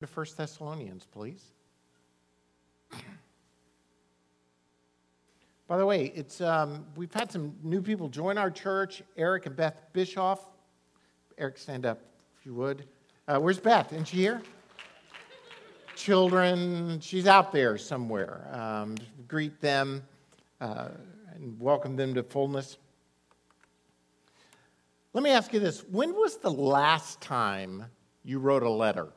to 1 Thessalonians, please. By the way, it's, um, we've had some new people join our church Eric and Beth Bischoff. Eric, stand up if you would. Uh, where's Beth? Isn't she here? Children, she's out there somewhere. Um, greet them uh, and welcome them to fullness. Let me ask you this when was the last time you wrote a letter?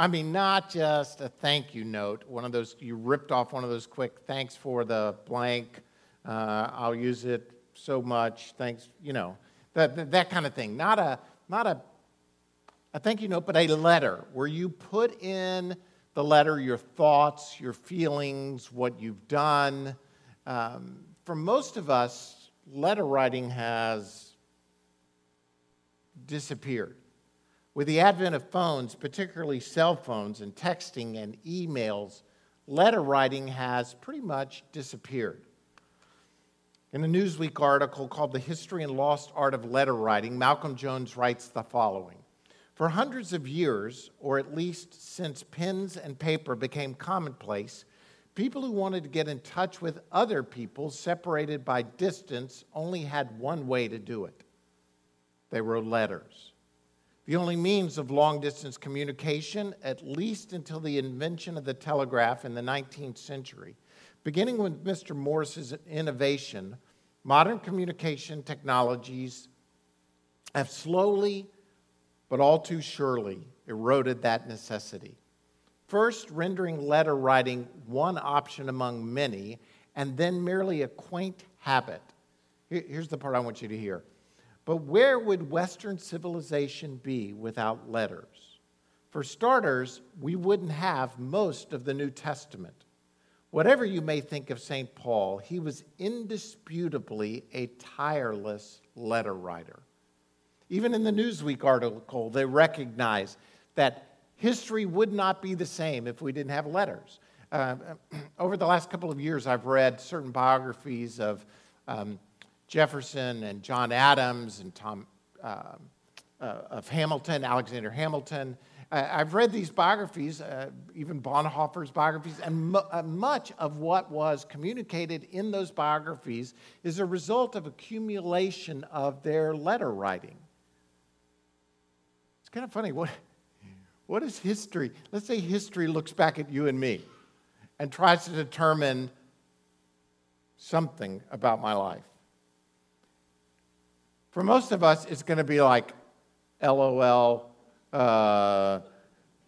I mean, not just a thank you note, one of those, you ripped off one of those quick, thanks for the blank, uh, I'll use it so much, thanks, you know, that, that, kind of thing. Not, a, not a, a thank you note, but a letter where you put in the letter your thoughts, your feelings, what you've done. Um, for most of us, letter writing has disappeared. With the advent of phones, particularly cell phones and texting and emails, letter writing has pretty much disappeared. In a Newsweek article called The History and Lost Art of Letter Writing, Malcolm Jones writes the following. For hundreds of years, or at least since pens and paper became commonplace, people who wanted to get in touch with other people separated by distance only had one way to do it. They wrote letters the only means of long distance communication, at least until the invention of the telegraph in the 19th century. Beginning with Mr. Morse's innovation, modern communication technologies have slowly, but all too surely, eroded that necessity. First, rendering letter writing one option among many, and then merely a quaint habit. Here's the part I want you to hear. But where would Western civilization be without letters? For starters, we wouldn't have most of the New Testament. Whatever you may think of St. Paul, he was indisputably a tireless letter writer. Even in the Newsweek article, they recognize that history would not be the same if we didn't have letters. Uh, over the last couple of years, I've read certain biographies of um, Jefferson and John Adams and Tom uh, uh, of Hamilton, Alexander Hamilton. I've read these biographies, uh, even Bonhoeffer's biographies, and uh, much of what was communicated in those biographies is a result of accumulation of their letter writing. It's kind of funny. What, what is history? Let's say history looks back at you and me and tries to determine something about my life. For most of us, it's going to be like LOL. Uh,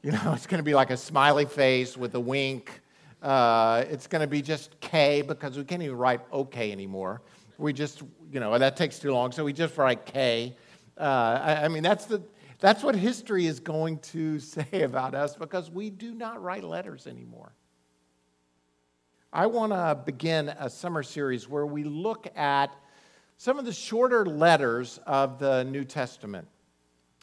you know, it's going to be like a smiley face with a wink. Uh, it's going to be just K because we can't even write OK anymore. We just, you know, that takes too long, so we just write K. Uh, I, I mean, that's, the, that's what history is going to say about us because we do not write letters anymore. I want to begin a summer series where we look at some of the shorter letters of the New Testament.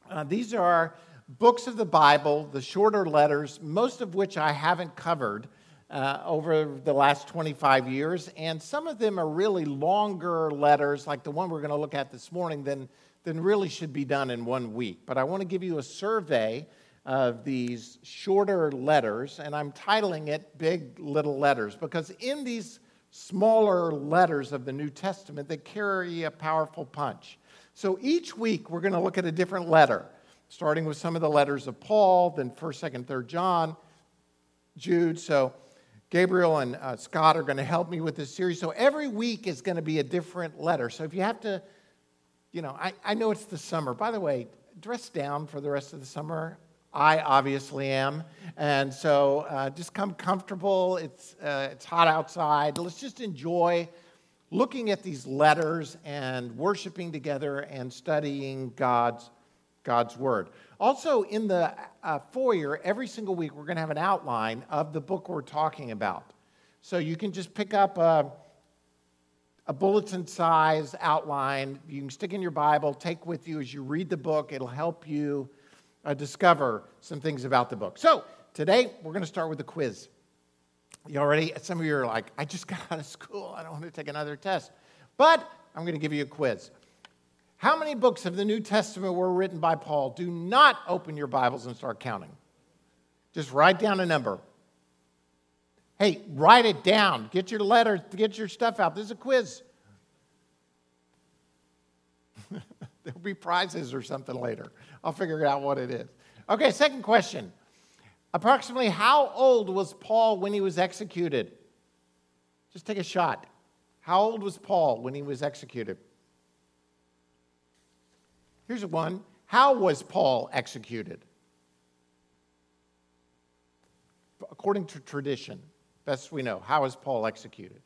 Uh, these are books of the Bible, the shorter letters, most of which I haven't covered uh, over the last 25 years. And some of them are really longer letters, like the one we're going to look at this morning, than, than really should be done in one week. But I want to give you a survey of these shorter letters, and I'm titling it Big Little Letters because in these smaller letters of the New Testament that carry a powerful punch. So each week we're going to look at a different letter, starting with some of the letters of Paul, then 1st, 2nd, 3rd John, Jude. So Gabriel and uh, Scott are going to help me with this series. So every week is going to be a different letter. So if you have to, you know, I, I know it's the summer. By the way, dress down for the rest of the summer. I obviously am. And so uh, just come comfortable. It's, uh, it's hot outside. Let's just enjoy looking at these letters and worshiping together and studying God's, God's Word. Also, in the uh, foyer, every single week, we're going to have an outline of the book we're talking about. So you can just pick up a, a bulletin size outline. You can stick in your Bible, take with you as you read the book. It'll help you uh, discover some things about the book. So today we're going to start with a quiz. You already, some of you are like, I just got out of school. I don't want to take another test. But I'm going to give you a quiz. How many books of the New Testament were written by Paul? Do not open your Bibles and start counting. Just write down a number. Hey, write it down. Get your letters, get your stuff out. This is a quiz. There'll be prizes or something later. I'll figure out what it is. Okay, second question. Approximately how old was Paul when he was executed? Just take a shot. How old was Paul when he was executed? Here's one. How was Paul executed? According to tradition, best we know, how was Paul executed?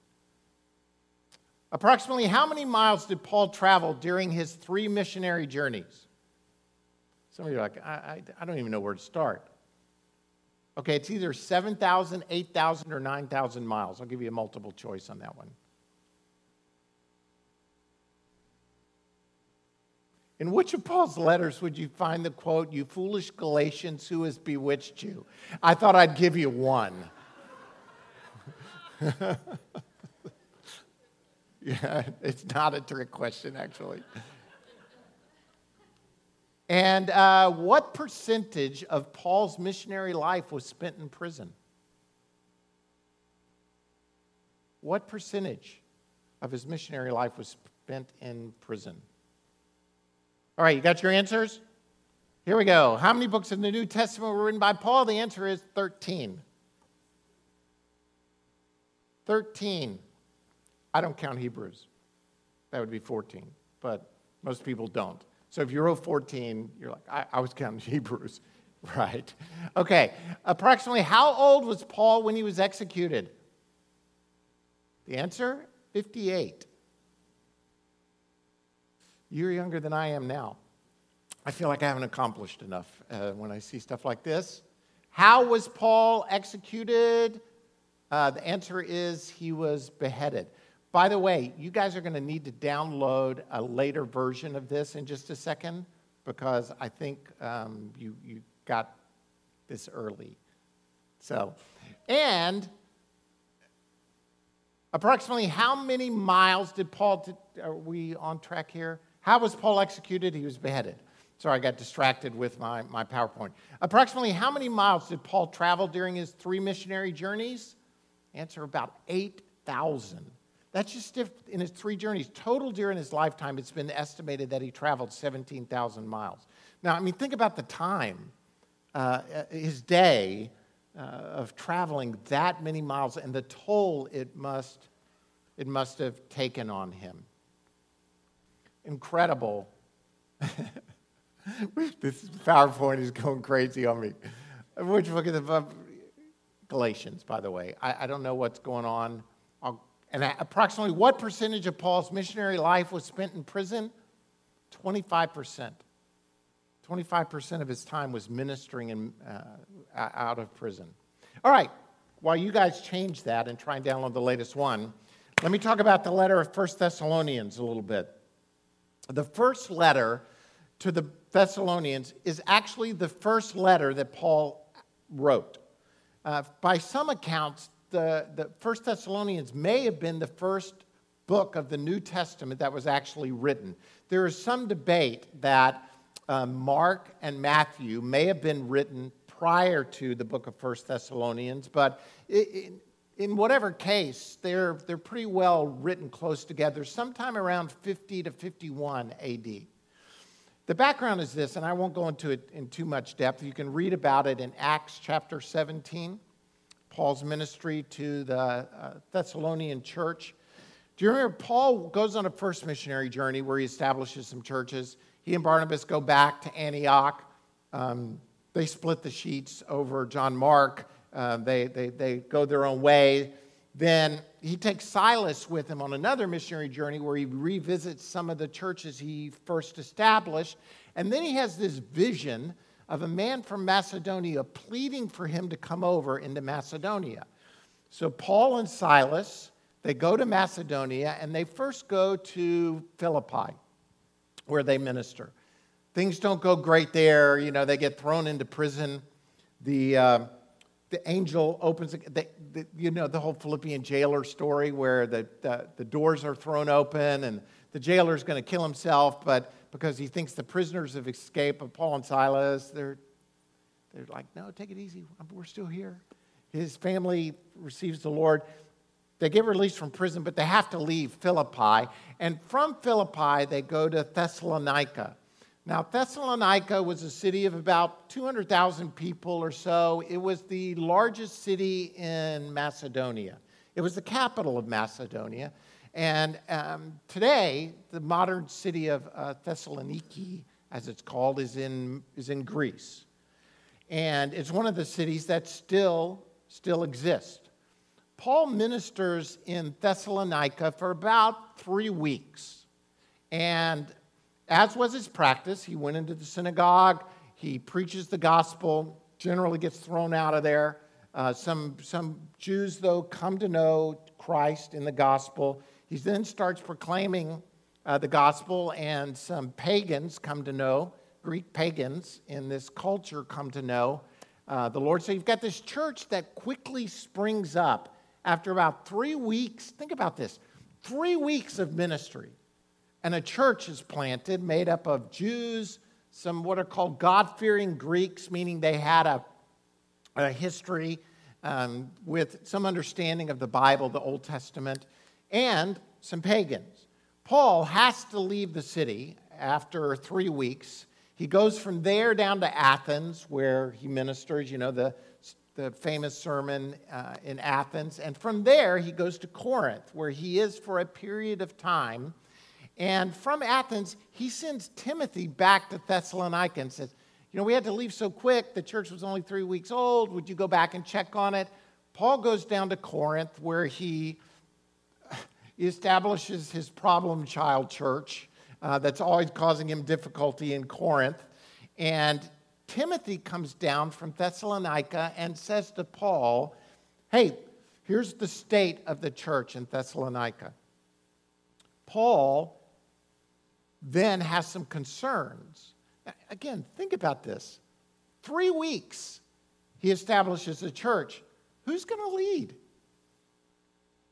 Approximately how many miles did Paul travel during his three missionary journeys? Some of you are like, I, I, I don't even know where to start. Okay, it's either 7,000, 8,000, or 9,000 miles. I'll give you a multiple choice on that one. In which of Paul's letters would you find the quote, You foolish Galatians, who has bewitched you? I thought I'd give you one. yeah, it's not a trick question, actually. And uh, what percentage of Paul's missionary life was spent in prison? What percentage of his missionary life was spent in prison? All right, you got your answers? Here we go. How many books in the New Testament were written by Paul? The answer is 13. 13. I don't count Hebrews. That would be 14, but most people don't. So if you wrote 14, you're like, I, I was counting Hebrews, right? Okay, approximately how old was Paul when he was executed? The answer 58. You're younger than I am now. I feel like I haven't accomplished enough uh, when I see stuff like this. How was Paul executed? Uh, the answer is he was beheaded. By the way, you guys are going to need to download a later version of this in just a second because I think um, you, you got this early. So, and approximately how many miles did Paul, are we on track here? How was Paul executed? He was beheaded. Sorry, I got distracted with my, my PowerPoint. Approximately how many miles did Paul travel during his three missionary journeys? Answer about 8,000. That's just in his three journeys. Total during his lifetime, it's been estimated that he traveled 17,000 miles. Now, I mean, think about the time, uh, his day uh, of traveling that many miles and the toll it must, it must have taken on him. Incredible. this PowerPoint is going crazy on me. Which look at the Galatians, by the way. I, I don't know what's going on and approximately what percentage of Paul's missionary life was spent in prison? 25%. 25% of his time was ministering in, uh, out of prison. All right, while you guys change that and try and download the latest one, let me talk about the letter of First Thessalonians a little bit. The first letter to the Thessalonians is actually the first letter that Paul wrote. Uh, by some accounts, the, the First Thessalonians may have been the first book of the New Testament that was actually written. There is some debate that uh, Mark and Matthew may have been written prior to the book of First Thessalonians, but it, in whatever case, they're, they're pretty well written close together, sometime around 50 to 51 AD. The background is this, and I won't go into it in too much depth. You can read about it in Acts chapter 17. Paul's ministry to the uh, Thessalonian church. Do you remember Paul goes on a first missionary journey where he establishes some churches? He and Barnabas go back to Antioch. Um, they split the sheets over John Mark. Uh, they, they, they go their own way. Then he takes Silas with him on another missionary journey where he revisits some of the churches he first established. And then he has this vision of a man from Macedonia pleading for him to come over into Macedonia. So Paul and Silas, they go to Macedonia and they first go to Philippi where they minister. Things don't go great there. You know, they get thrown into prison. The, uh, the angel opens, the, the, you know, the whole Philippian jailer story where the, the, the doors are thrown open and the jailer is going to kill himself, but because he thinks the prisoners have escaped, of Paul and Silas, they're, they're like, no, take it easy. We're still here. His family receives the Lord. They get released from prison, but they have to leave Philippi. And from Philippi, they go to Thessalonica. Now, Thessalonica was a city of about 200,000 people or so. It was the largest city in Macedonia, it was the capital of Macedonia. And um, today, the modern city of uh, Thessaloniki, as it's called, is in, is in Greece. And it's one of the cities that still, still exist. Paul ministers in Thessalonica for about three weeks. And as was his practice, he went into the synagogue, he preaches the gospel, generally gets thrown out of there. Uh, some, some Jews, though, come to know Christ in the gospel. He then starts proclaiming uh, the gospel, and some pagans come to know, Greek pagans in this culture come to know uh, the Lord. So you've got this church that quickly springs up after about three weeks. Think about this three weeks of ministry, and a church is planted made up of Jews, some what are called God fearing Greeks, meaning they had a, a history um, with some understanding of the Bible, the Old Testament and some pagans. Paul has to leave the city after three weeks. He goes from there down to Athens, where he ministers, you know, the, the famous sermon uh, in Athens. And from there, he goes to Corinth, where he is for a period of time. And from Athens, he sends Timothy back to Thessalonica and says, You know, we had to leave so quick. The church was only three weeks old. Would you go back and check on it? Paul goes down to Corinth, where he he establishes his problem child church uh, that's always causing him difficulty in Corinth. And Timothy comes down from Thessalonica and says to Paul, Hey, here's the state of the church in Thessalonica. Paul then has some concerns. Again, think about this. Three weeks he establishes a church. Who's going to lead?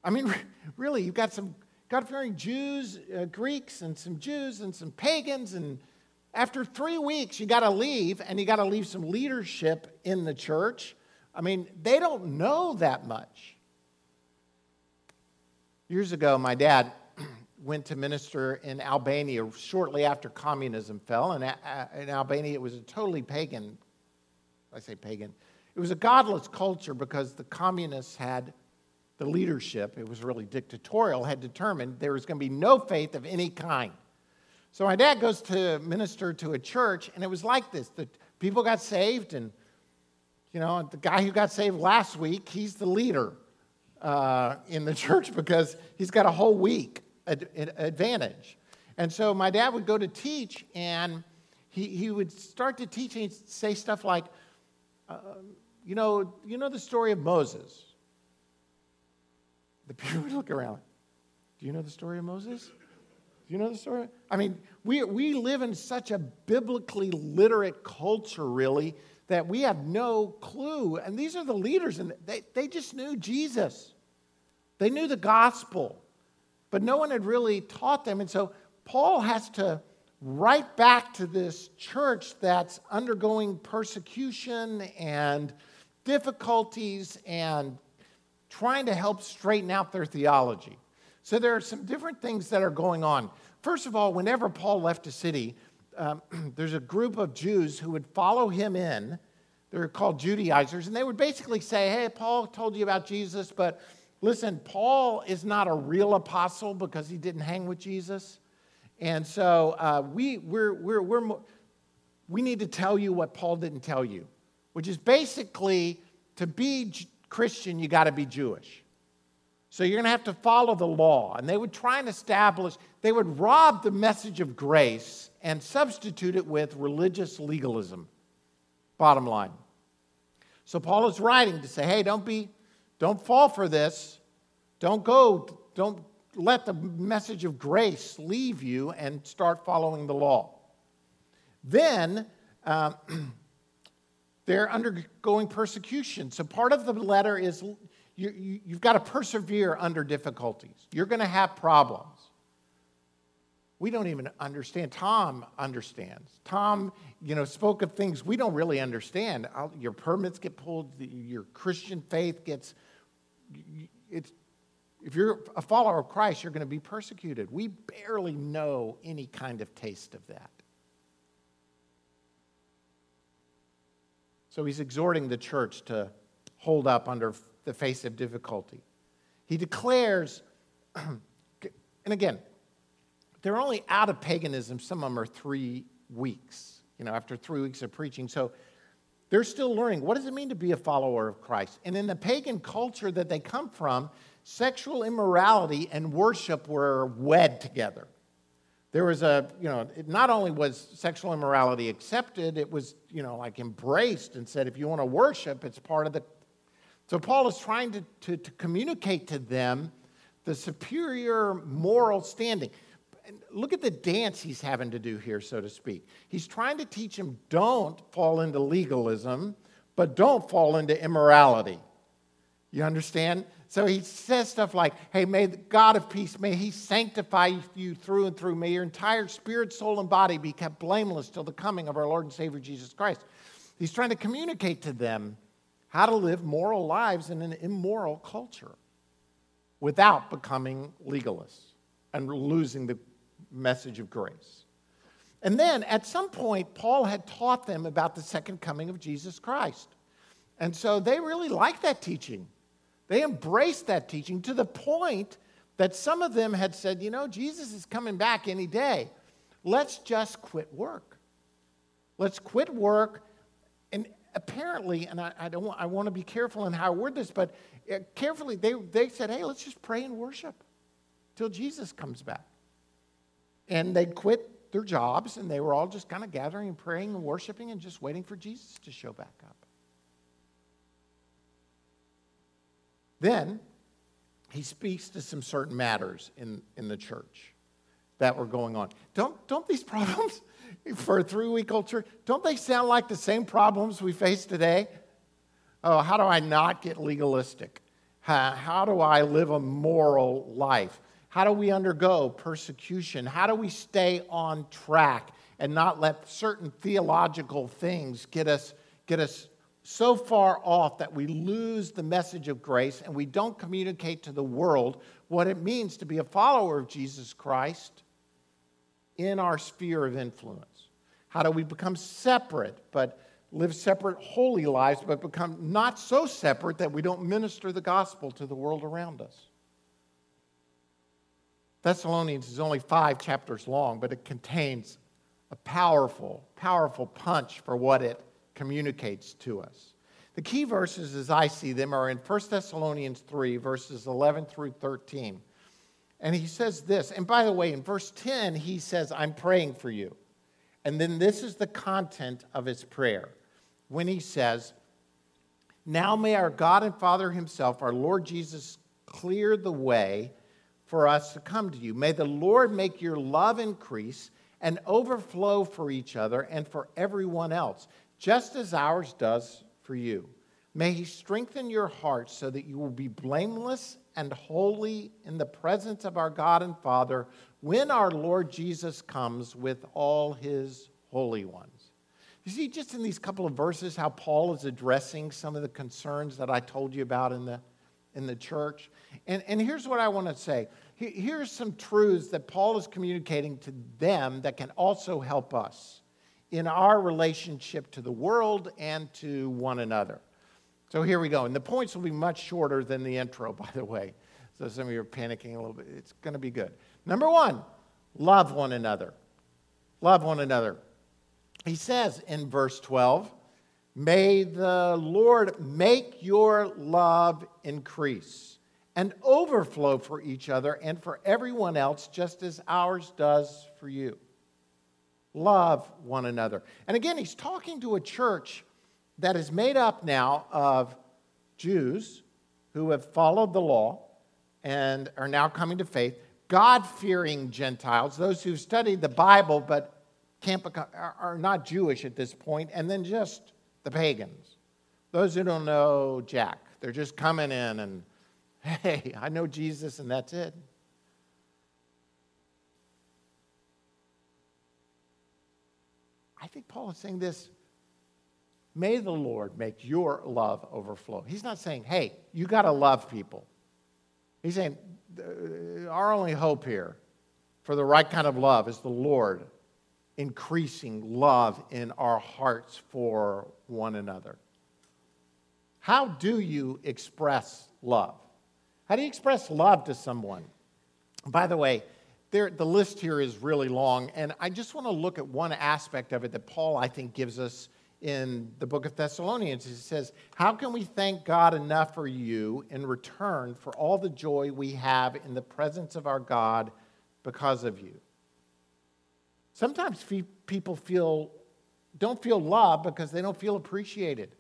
I mean, really, you've got some God fearing Jews, uh, Greeks, and some Jews and some pagans. And after three weeks, you got to leave, and you got to leave some leadership in the church. I mean, they don't know that much. Years ago, my dad went to minister in Albania shortly after communism fell. And in Albania, it was a totally pagan, I say pagan, it was a godless culture because the communists had the leadership, it was really dictatorial, had determined there was going to be no faith of any kind. So my dad goes to minister to a church, and it was like this: the people got saved, and you know, the guy who got saved last week, he's the leader uh, in the church because he's got a whole week ad- advantage. And so my dad would go to teach, and he, he would start to teach, and he'd say stuff like, uh, you know, you know the story of Moses the people would look around. Do you know the story of Moses? Do you know the story? I mean, we, we live in such a biblically literate culture, really, that we have no clue. And these are the leaders, and they, they just knew Jesus. They knew the gospel, but no one had really taught them. And so Paul has to write back to this church that's undergoing persecution and difficulties and trying to help straighten out their theology. So there are some different things that are going on. First of all, whenever Paul left a city, um, there's a group of Jews who would follow him in. They're called Judaizers, and they would basically say, Hey, Paul told you about Jesus, but listen, Paul is not a real apostle because he didn't hang with Jesus. And so uh, we, we're, we're, we're, we need to tell you what Paul didn't tell you, which is basically to be Christian, you got to be Jewish. So you're going to have to follow the law. And they would try and establish, they would rob the message of grace and substitute it with religious legalism. Bottom line. So Paul is writing to say, hey, don't be, don't fall for this. Don't go, don't let the message of grace leave you and start following the law. Then, uh, They're undergoing persecution. So part of the letter is you, you, you've got to persevere under difficulties. You're going to have problems. we don't even understand. Tom understands. Tom, you know, spoke of things we don't really understand. Your permits get pulled, your Christian faith gets, it's, if you're a follower of Christ, you're going to be persecuted. We barely know any kind of taste of that. So he's exhorting the church to hold up under the face of difficulty. He declares, and again, they're only out of paganism, some of them are three weeks, you know, after three weeks of preaching. So they're still learning what does it mean to be a follower of Christ? And in the pagan culture that they come from, sexual immorality and worship were wed together. There was a, you know, not only was sexual immorality accepted, it was, you know, like embraced and said, if you want to worship, it's part of the. So Paul is trying to, to, to communicate to them the superior moral standing look at the dance he's having to do here, so to speak. He's trying to teach them don't fall into legalism, but don't fall into immorality. You understand? So he says stuff like, hey, may the God of peace, may he sanctify you through and through. May your entire spirit, soul, and body be kept blameless till the coming of our Lord and Savior Jesus Christ. He's trying to communicate to them how to live moral lives in an immoral culture without becoming legalists and losing the message of grace. And then at some point, Paul had taught them about the second coming of Jesus Christ. And so they really liked that teaching. They embraced that teaching to the point that some of them had said, you know, Jesus is coming back any day. Let's just quit work. Let's quit work. And apparently, and I, I don't want, I want to be careful in how I word this, but uh, carefully, they, they said, hey, let's just pray and worship till Jesus comes back. And they'd quit their jobs and they were all just kind of gathering and praying and worshiping and just waiting for Jesus to show back up. Then he speaks to some certain matters in, in the church that were going on. Don't, don't these problems for a three week culture, don't they sound like the same problems we face today? Oh, how do I not get legalistic? How, how do I live a moral life? How do we undergo persecution? How do we stay on track and not let certain theological things get us, get us so far off that we lose the message of grace and we don't communicate to the world what it means to be a follower of Jesus Christ in our sphere of influence? How do we become separate, but live separate, holy lives, but become not so separate that we don't minister the gospel to the world around us? Thessalonians is only five chapters long, but it contains a powerful, powerful punch for what it communicates to us. The key verses, as I see them, are in 1 Thessalonians 3, verses 11 through 13. And he says this, and by the way, in verse 10, he says, I'm praying for you. And then this is the content of his prayer when he says, Now may our God and Father himself, our Lord Jesus, clear the way for us to come to you. May the Lord make your love increase and overflow for each other and for everyone else, just as ours does for you. May He strengthen your hearts so that you will be blameless and holy in the presence of our God and Father when our Lord Jesus comes with all His holy ones. You see, just in these couple of verses, how Paul is addressing some of the concerns that I told you about in the in the church. And, and here's what I want to say here's some truths that Paul is communicating to them that can also help us in our relationship to the world and to one another. So here we go. And the points will be much shorter than the intro, by the way. So some of you are panicking a little bit. It's going to be good. Number one, love one another. Love one another. He says in verse 12, May the Lord make your love increase and overflow for each other and for everyone else, just as ours does for you. Love one another. And again, he's talking to a church that is made up now of Jews who have followed the law and are now coming to faith, God fearing Gentiles, those who've studied the Bible but can't become, are not Jewish at this point, and then just the pagans, those who don't know Jack. They're just coming in and, hey, I know Jesus and that's it. Think Paul is saying this May the Lord make your love overflow. He's not saying, hey, you got to love people. He's saying, our only hope here for the right kind of love is the Lord increasing love in our hearts for one another. How do you express love? How do you express love to someone? By the way, there, the list here is really long, and I just want to look at one aspect of it that Paul, I think, gives us in the book of Thessalonians. He says, How can we thank God enough for you in return for all the joy we have in the presence of our God because of you? Sometimes people feel, don't feel loved because they don't feel appreciated.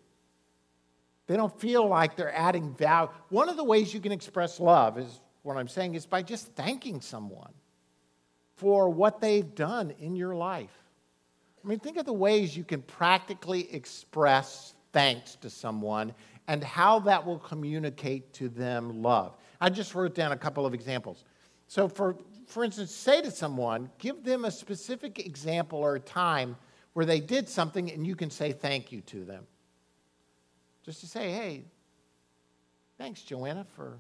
They don't feel like they're adding value. One of the ways you can express love is what I'm saying is by just thanking someone for what they've done in your life. I mean, think of the ways you can practically express thanks to someone and how that will communicate to them love. I just wrote down a couple of examples. So, for, for instance, say to someone, give them a specific example or a time where they did something and you can say thank you to them. Just to say, hey, thanks, Joanna, for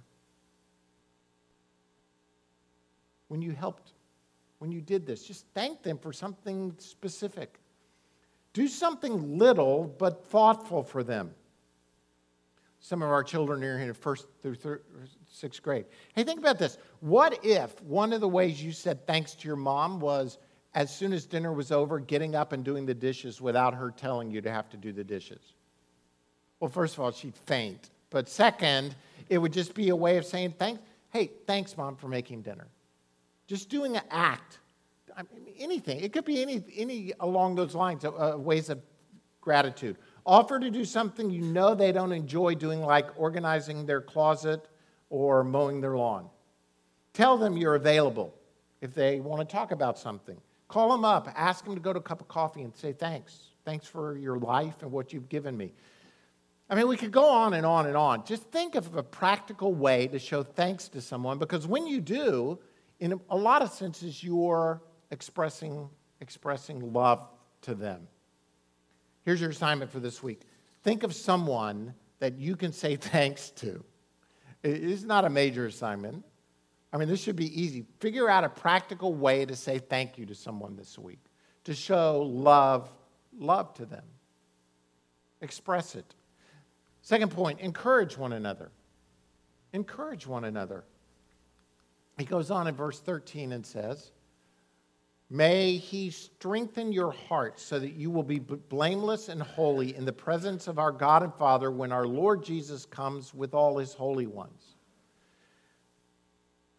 when you helped when you did this. Just thank them for something specific. Do something little but thoughtful for them. Some of our children are here in first through sixth grade. Hey, think about this. What if one of the ways you said thanks to your mom was as soon as dinner was over, getting up and doing the dishes without her telling you to have to do the dishes? Well, first of all, she'd faint. But second, it would just be a way of saying, thanks, hey, thanks, mom, for making dinner. Just doing an act. I mean, anything. It could be any, any along those lines, of, uh, ways of gratitude. Offer to do something you know they don't enjoy doing, like organizing their closet or mowing their lawn. Tell them you're available if they want to talk about something. Call them up, ask them to go to a cup of coffee and say thanks. Thanks for your life and what you've given me. I mean, we could go on and on and on. Just think of a practical way to show thanks to someone because when you do, in a lot of senses, you're expressing, expressing love to them. Here's your assignment for this week think of someone that you can say thanks to. It's not a major assignment. I mean, this should be easy. Figure out a practical way to say thank you to someone this week, to show love, love to them. Express it. Second point, encourage one another. Encourage one another. He goes on in verse 13 and says, May he strengthen your hearts so that you will be blameless and holy in the presence of our God and Father when our Lord Jesus comes with all his holy ones.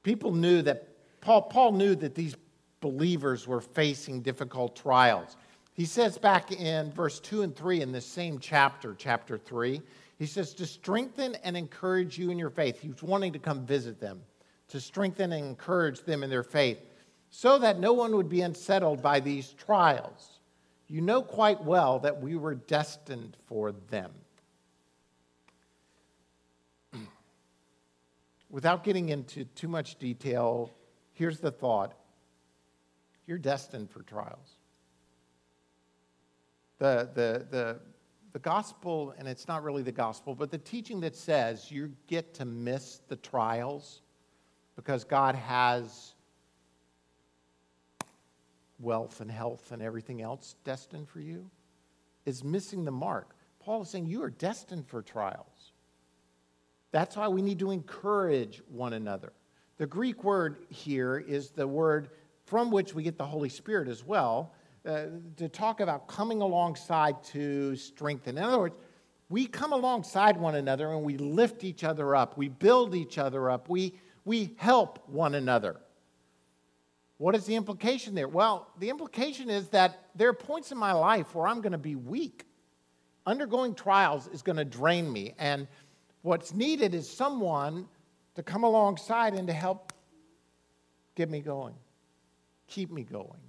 People knew that, Paul, Paul knew that these believers were facing difficult trials. He says back in verse 2 and 3 in this same chapter, chapter 3, he says, to strengthen and encourage you in your faith. He was wanting to come visit them to strengthen and encourage them in their faith, so that no one would be unsettled by these trials. You know quite well that we were destined for them. Without getting into too much detail, here's the thought you're destined for trials. The, the, the, the gospel, and it's not really the gospel, but the teaching that says you get to miss the trials because God has wealth and health and everything else destined for you is missing the mark. Paul is saying you are destined for trials. That's why we need to encourage one another. The Greek word here is the word from which we get the Holy Spirit as well, uh, to talk about coming alongside to strengthen. In other words, we come alongside one another and we lift each other up, we build each other up, we we help one another. What is the implication there? Well, the implication is that there are points in my life where I'm going to be weak. Undergoing trials is going to drain me. And what's needed is someone to come alongside and to help get me going, keep me going.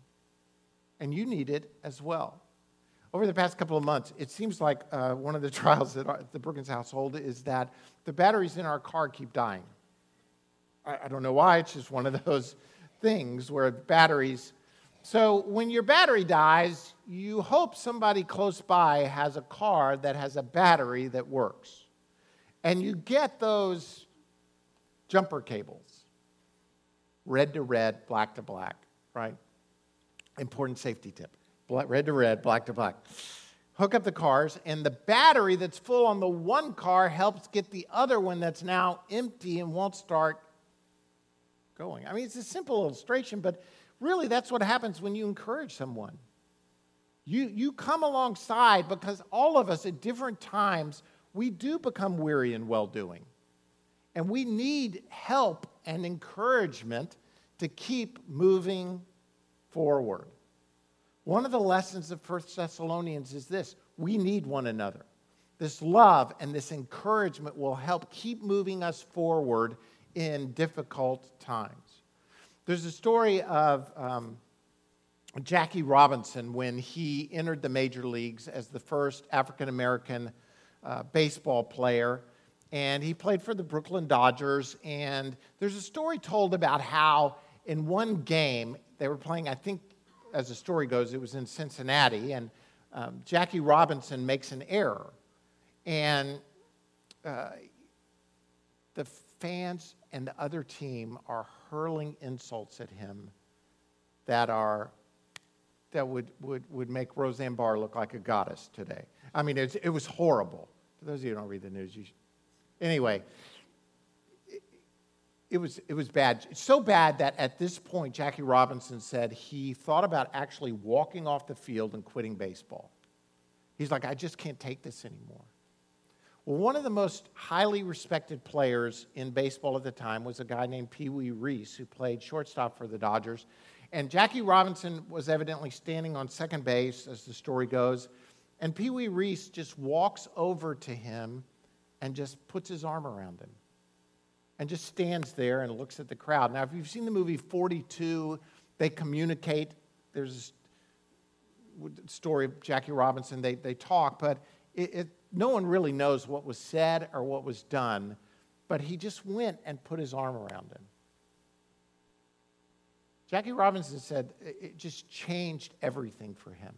And you need it as well. Over the past couple of months, it seems like uh, one of the trials at the Brookins household is that the batteries in our car keep dying. I, I don't know why, it's just one of those things where batteries So when your battery dies, you hope somebody close by has a car that has a battery that works. And you get those jumper cables red to red, black to black, right? Important safety tip red to red, black to black. Hook up the cars, and the battery that's full on the one car helps get the other one that's now empty and won't start going. I mean, it's a simple illustration, but really that's what happens when you encourage someone. You, you come alongside because all of us at different times, we do become weary in well doing. And we need help and encouragement to keep moving forward. One of the lessons of First Thessalonians is this we need one another. This love and this encouragement will help keep moving us forward in difficult times. There's a story of um, Jackie Robinson when he entered the major leagues as the first African American uh, baseball player. And he played for the Brooklyn Dodgers. And there's a story told about how in one game, they were playing, I think, as the story goes, it was in Cincinnati. And um, Jackie Robinson makes an error. And uh, the fans and the other team are hurling insults at him that are that would, would, would make Roseanne Barr look like a goddess today. I mean, it, was horrible. For those of you who don't read the news, you should. Anyway, it, it, was, it was bad. So bad that at this point, Jackie Robinson said he thought about actually walking off the field and quitting baseball. He's like, I just can't take this anymore. One of the most highly respected players in baseball at the time was a guy named Pee Wee Reese, who played shortstop for the Dodgers. And Jackie Robinson was evidently standing on second base, as the story goes. And Pee Wee Reese just walks over to him and just puts his arm around him and just stands there and looks at the crowd. Now, if you've seen the movie 42, they communicate. There's a story of Jackie Robinson, they, they talk, but it, it no one really knows what was said or what was done, but he just went and put his arm around him. Jackie Robinson said it just changed everything for him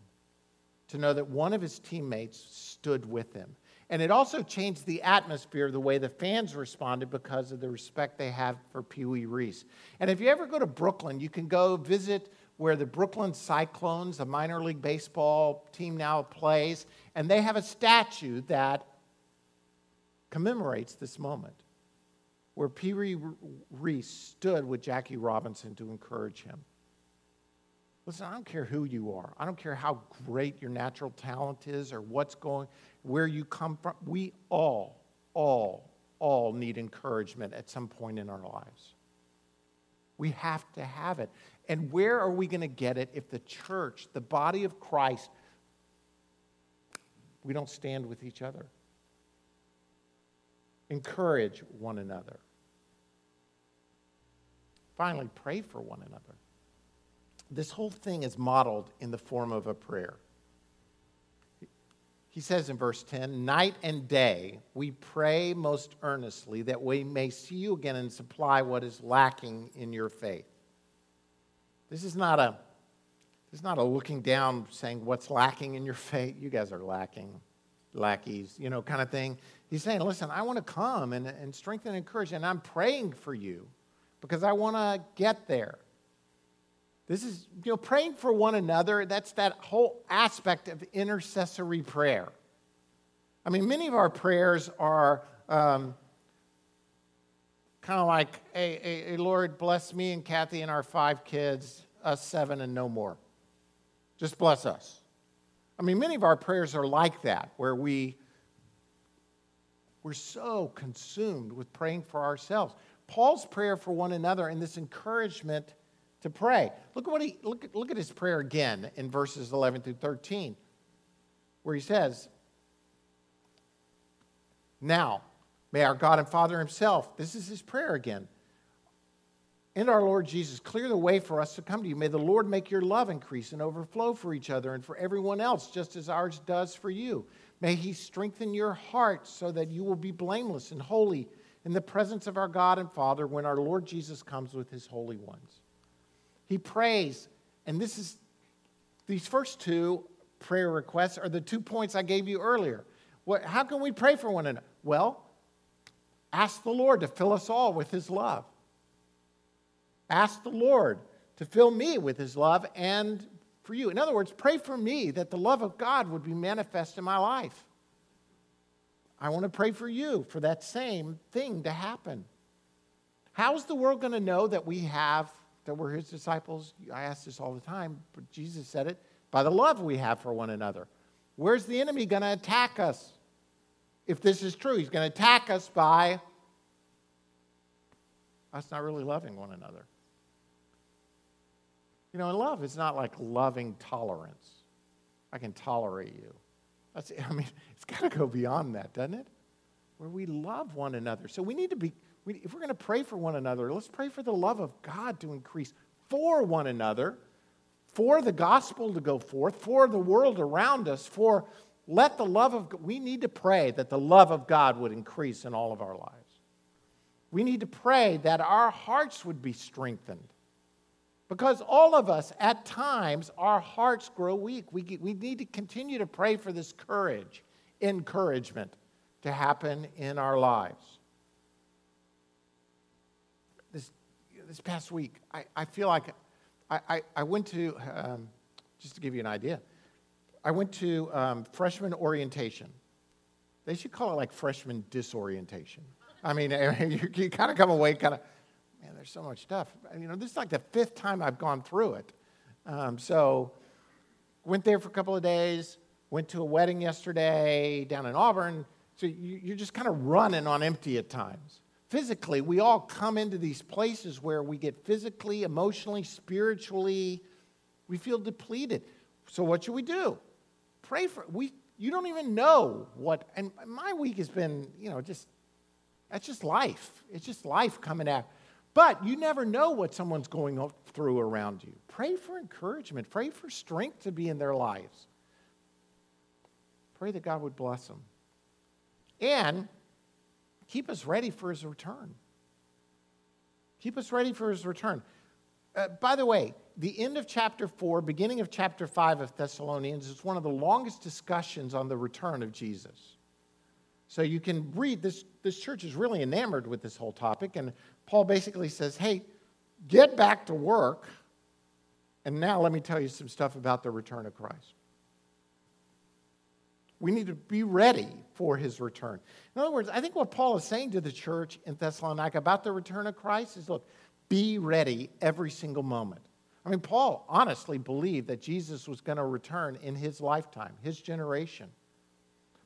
to know that one of his teammates stood with him. And it also changed the atmosphere, the way the fans responded because of the respect they have for Pee Wee Reese. And if you ever go to Brooklyn, you can go visit where the Brooklyn Cyclones, a minor league baseball team now, plays. And they have a statue that commemorates this moment where Pee Wee Reese stood with Jackie Robinson to encourage him. Listen, I don't care who you are. I don't care how great your natural talent is or what's going, where you come from. We all, all, all need encouragement at some point in our lives. We have to have it. And where are we going to get it if the church, the body of Christ, we don't stand with each other. Encourage one another. Finally, pray for one another. This whole thing is modeled in the form of a prayer. He says in verse 10 Night and day we pray most earnestly that we may see you again and supply what is lacking in your faith. This is not a it's not a looking down saying what's lacking in your faith. You guys are lacking, lackeys, you know, kind of thing. He's saying, listen, I want to come and, and strengthen and encourage, and I'm praying for you because I want to get there. This is, you know, praying for one another, that's that whole aspect of intercessory prayer. I mean, many of our prayers are um, kind of like, hey, hey, hey, Lord, bless me and Kathy and our five kids, us seven and no more. Just bless us. I mean, many of our prayers are like that, where we, we're so consumed with praying for ourselves. Paul's prayer for one another and this encouragement to pray. Look at, what he, look, look at his prayer again in verses 11 through 13, where he says, Now, may our God and Father Himself, this is his prayer again, and our Lord Jesus, clear the way for us to come to you. May the Lord make your love increase and overflow for each other and for everyone else, just as ours does for you. May He strengthen your heart so that you will be blameless and holy in the presence of our God and Father when our Lord Jesus comes with His holy ones. He prays And this is, these first two prayer requests are the two points I gave you earlier. What, how can we pray for one another? Well, ask the Lord to fill us all with his love. Ask the Lord to fill me with his love and for you. In other words, pray for me that the love of God would be manifest in my life. I want to pray for you for that same thing to happen. How's the world going to know that we have, that we're his disciples? I ask this all the time, but Jesus said it by the love we have for one another. Where's the enemy going to attack us? If this is true, he's going to attack us by us not really loving one another. You know, and love is not like loving tolerance. I can tolerate you. That's, I mean, it's got to go beyond that, doesn't it? Where we love one another. So we need to be, we, if we're going to pray for one another, let's pray for the love of God to increase for one another, for the gospel to go forth, for the world around us, for let the love of we need to pray that the love of God would increase in all of our lives. We need to pray that our hearts would be strengthened because all of us, at times, our hearts grow weak. We, we need to continue to pray for this courage, encouragement to happen in our lives. This, this past week, I, I feel like I, I, I went to, um, just to give you an idea, I went to um, freshman orientation. They should call it like freshman disorientation. I mean, you, you kind of come away kind of, man, there's so much stuff. You know, this is like the fifth time I've gone through it. Um, so, went there for a couple of days, went to a wedding yesterday down in Auburn. So, you, you're just kind of running on empty at times. Physically, we all come into these places where we get physically, emotionally, spiritually, we feel depleted. So, what should we do? Pray for we. You don't even know what. And my week has been, you know, just that's just life. It's just life coming out. But you never know what someone's going through around you. Pray for encouragement, pray for strength to be in their lives. Pray that God would bless them. And keep us ready for his return. Keep us ready for his return. Uh, by the way, the end of chapter 4, beginning of chapter 5 of Thessalonians is one of the longest discussions on the return of Jesus. So you can read this. This church is really enamored with this whole topic, and Paul basically says, "Hey, get back to work." And now let me tell you some stuff about the return of Christ. We need to be ready for his return. In other words, I think what Paul is saying to the church in Thessalonica about the return of Christ is look, be ready every single moment. I mean, Paul honestly believed that Jesus was going to return in his lifetime, his generation.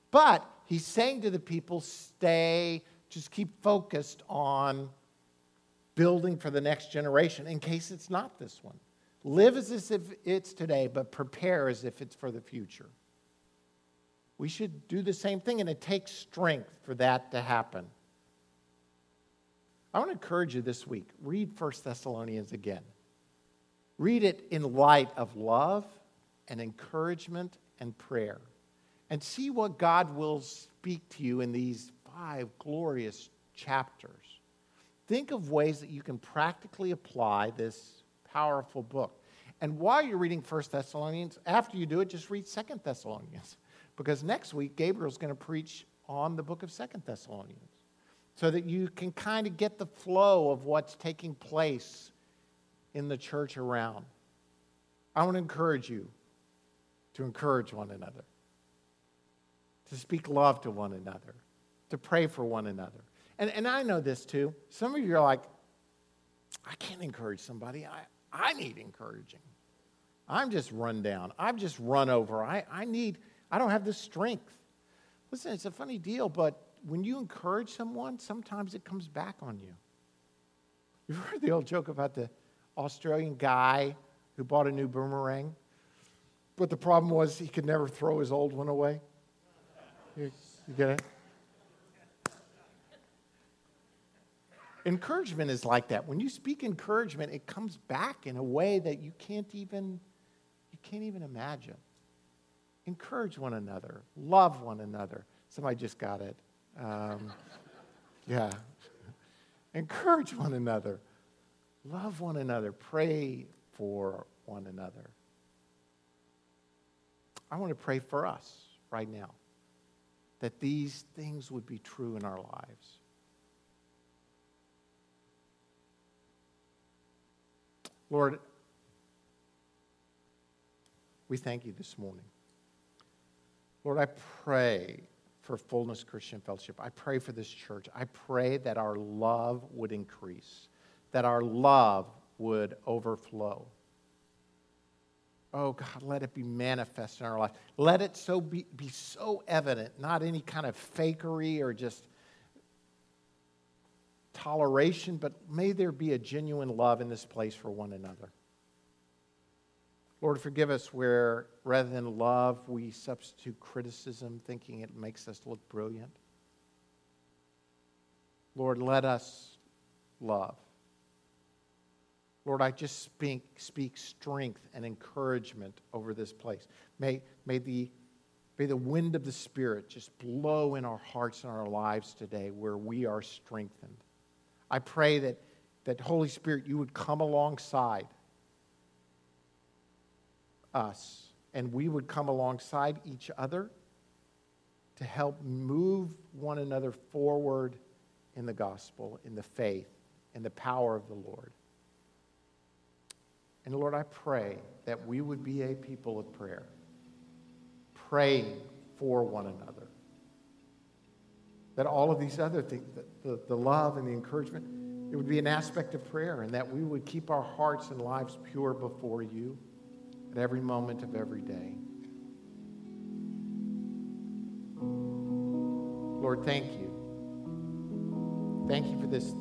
But he's saying to the people, stay, just keep focused on building for the next generation in case it's not this one. Live as if it's today, but prepare as if it's for the future. We should do the same thing, and it takes strength for that to happen. I want to encourage you this week read 1 Thessalonians again. Read it in light of love and encouragement and prayer and see what God will speak to you in these five glorious chapters. Think of ways that you can practically apply this powerful book. And while you're reading First Thessalonians, after you do it, just read Second Thessalonians. Because next week, Gabriel's going to preach on the book of Second Thessalonians so that you can kind of get the flow of what's taking place in the church around. I want to encourage you to encourage one another to speak love to one another, to pray for one another. And, and I know this too. Some of you are like, I can't encourage somebody. I, I need encouraging. I'm just run down. I'm just run over. I, I need, I don't have the strength. Listen, it's a funny deal, but when you encourage someone, sometimes it comes back on you. You've heard the old joke about the Australian guy who bought a new boomerang, but the problem was he could never throw his old one away. You, you get it? Encouragement is like that. When you speak encouragement, it comes back in a way that you can't even you can't even imagine. Encourage one another, love one another. Somebody just got it. Um, yeah. Encourage one another, love one another, pray for one another. I want to pray for us right now that these things would be true in our lives. Lord, we thank you this morning. Lord, I pray for Fullness Christian Fellowship. I pray for this church. I pray that our love would increase, that our love would overflow. Oh God, let it be manifest in our life. Let it so be, be so evident, not any kind of fakery or just toleration, but may there be a genuine love in this place for one another. Lord, forgive us where rather than love, we substitute criticism, thinking it makes us look brilliant. Lord, let us love. Lord, I just speak, speak strength and encouragement over this place. May, may, the, may the wind of the Spirit just blow in our hearts and our lives today where we are strengthened. I pray that, that Holy Spirit, you would come alongside us and we would come alongside each other to help move one another forward in the gospel, in the faith, in the power of the Lord. And Lord, I pray that we would be a people of prayer, praying for one another. That all of these other things, the, the, the love and the encouragement, it would be an aspect of prayer, and that we would keep our hearts and lives pure before you at every moment of every day. Lord, thank you. Thank you for this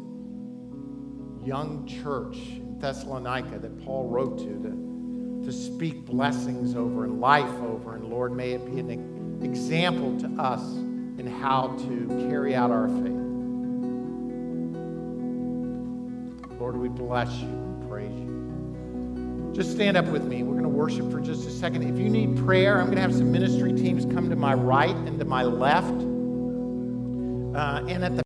young church in Thessalonica that Paul wrote to, to, to speak blessings over and life over. And Lord, may it be an example to us in how to carry out our faith. Lord, we bless you you. Just stand up with me. We're going to worship for just a second. If you need prayer, I'm going to have some ministry teams come to my right and to my left. Uh, and at the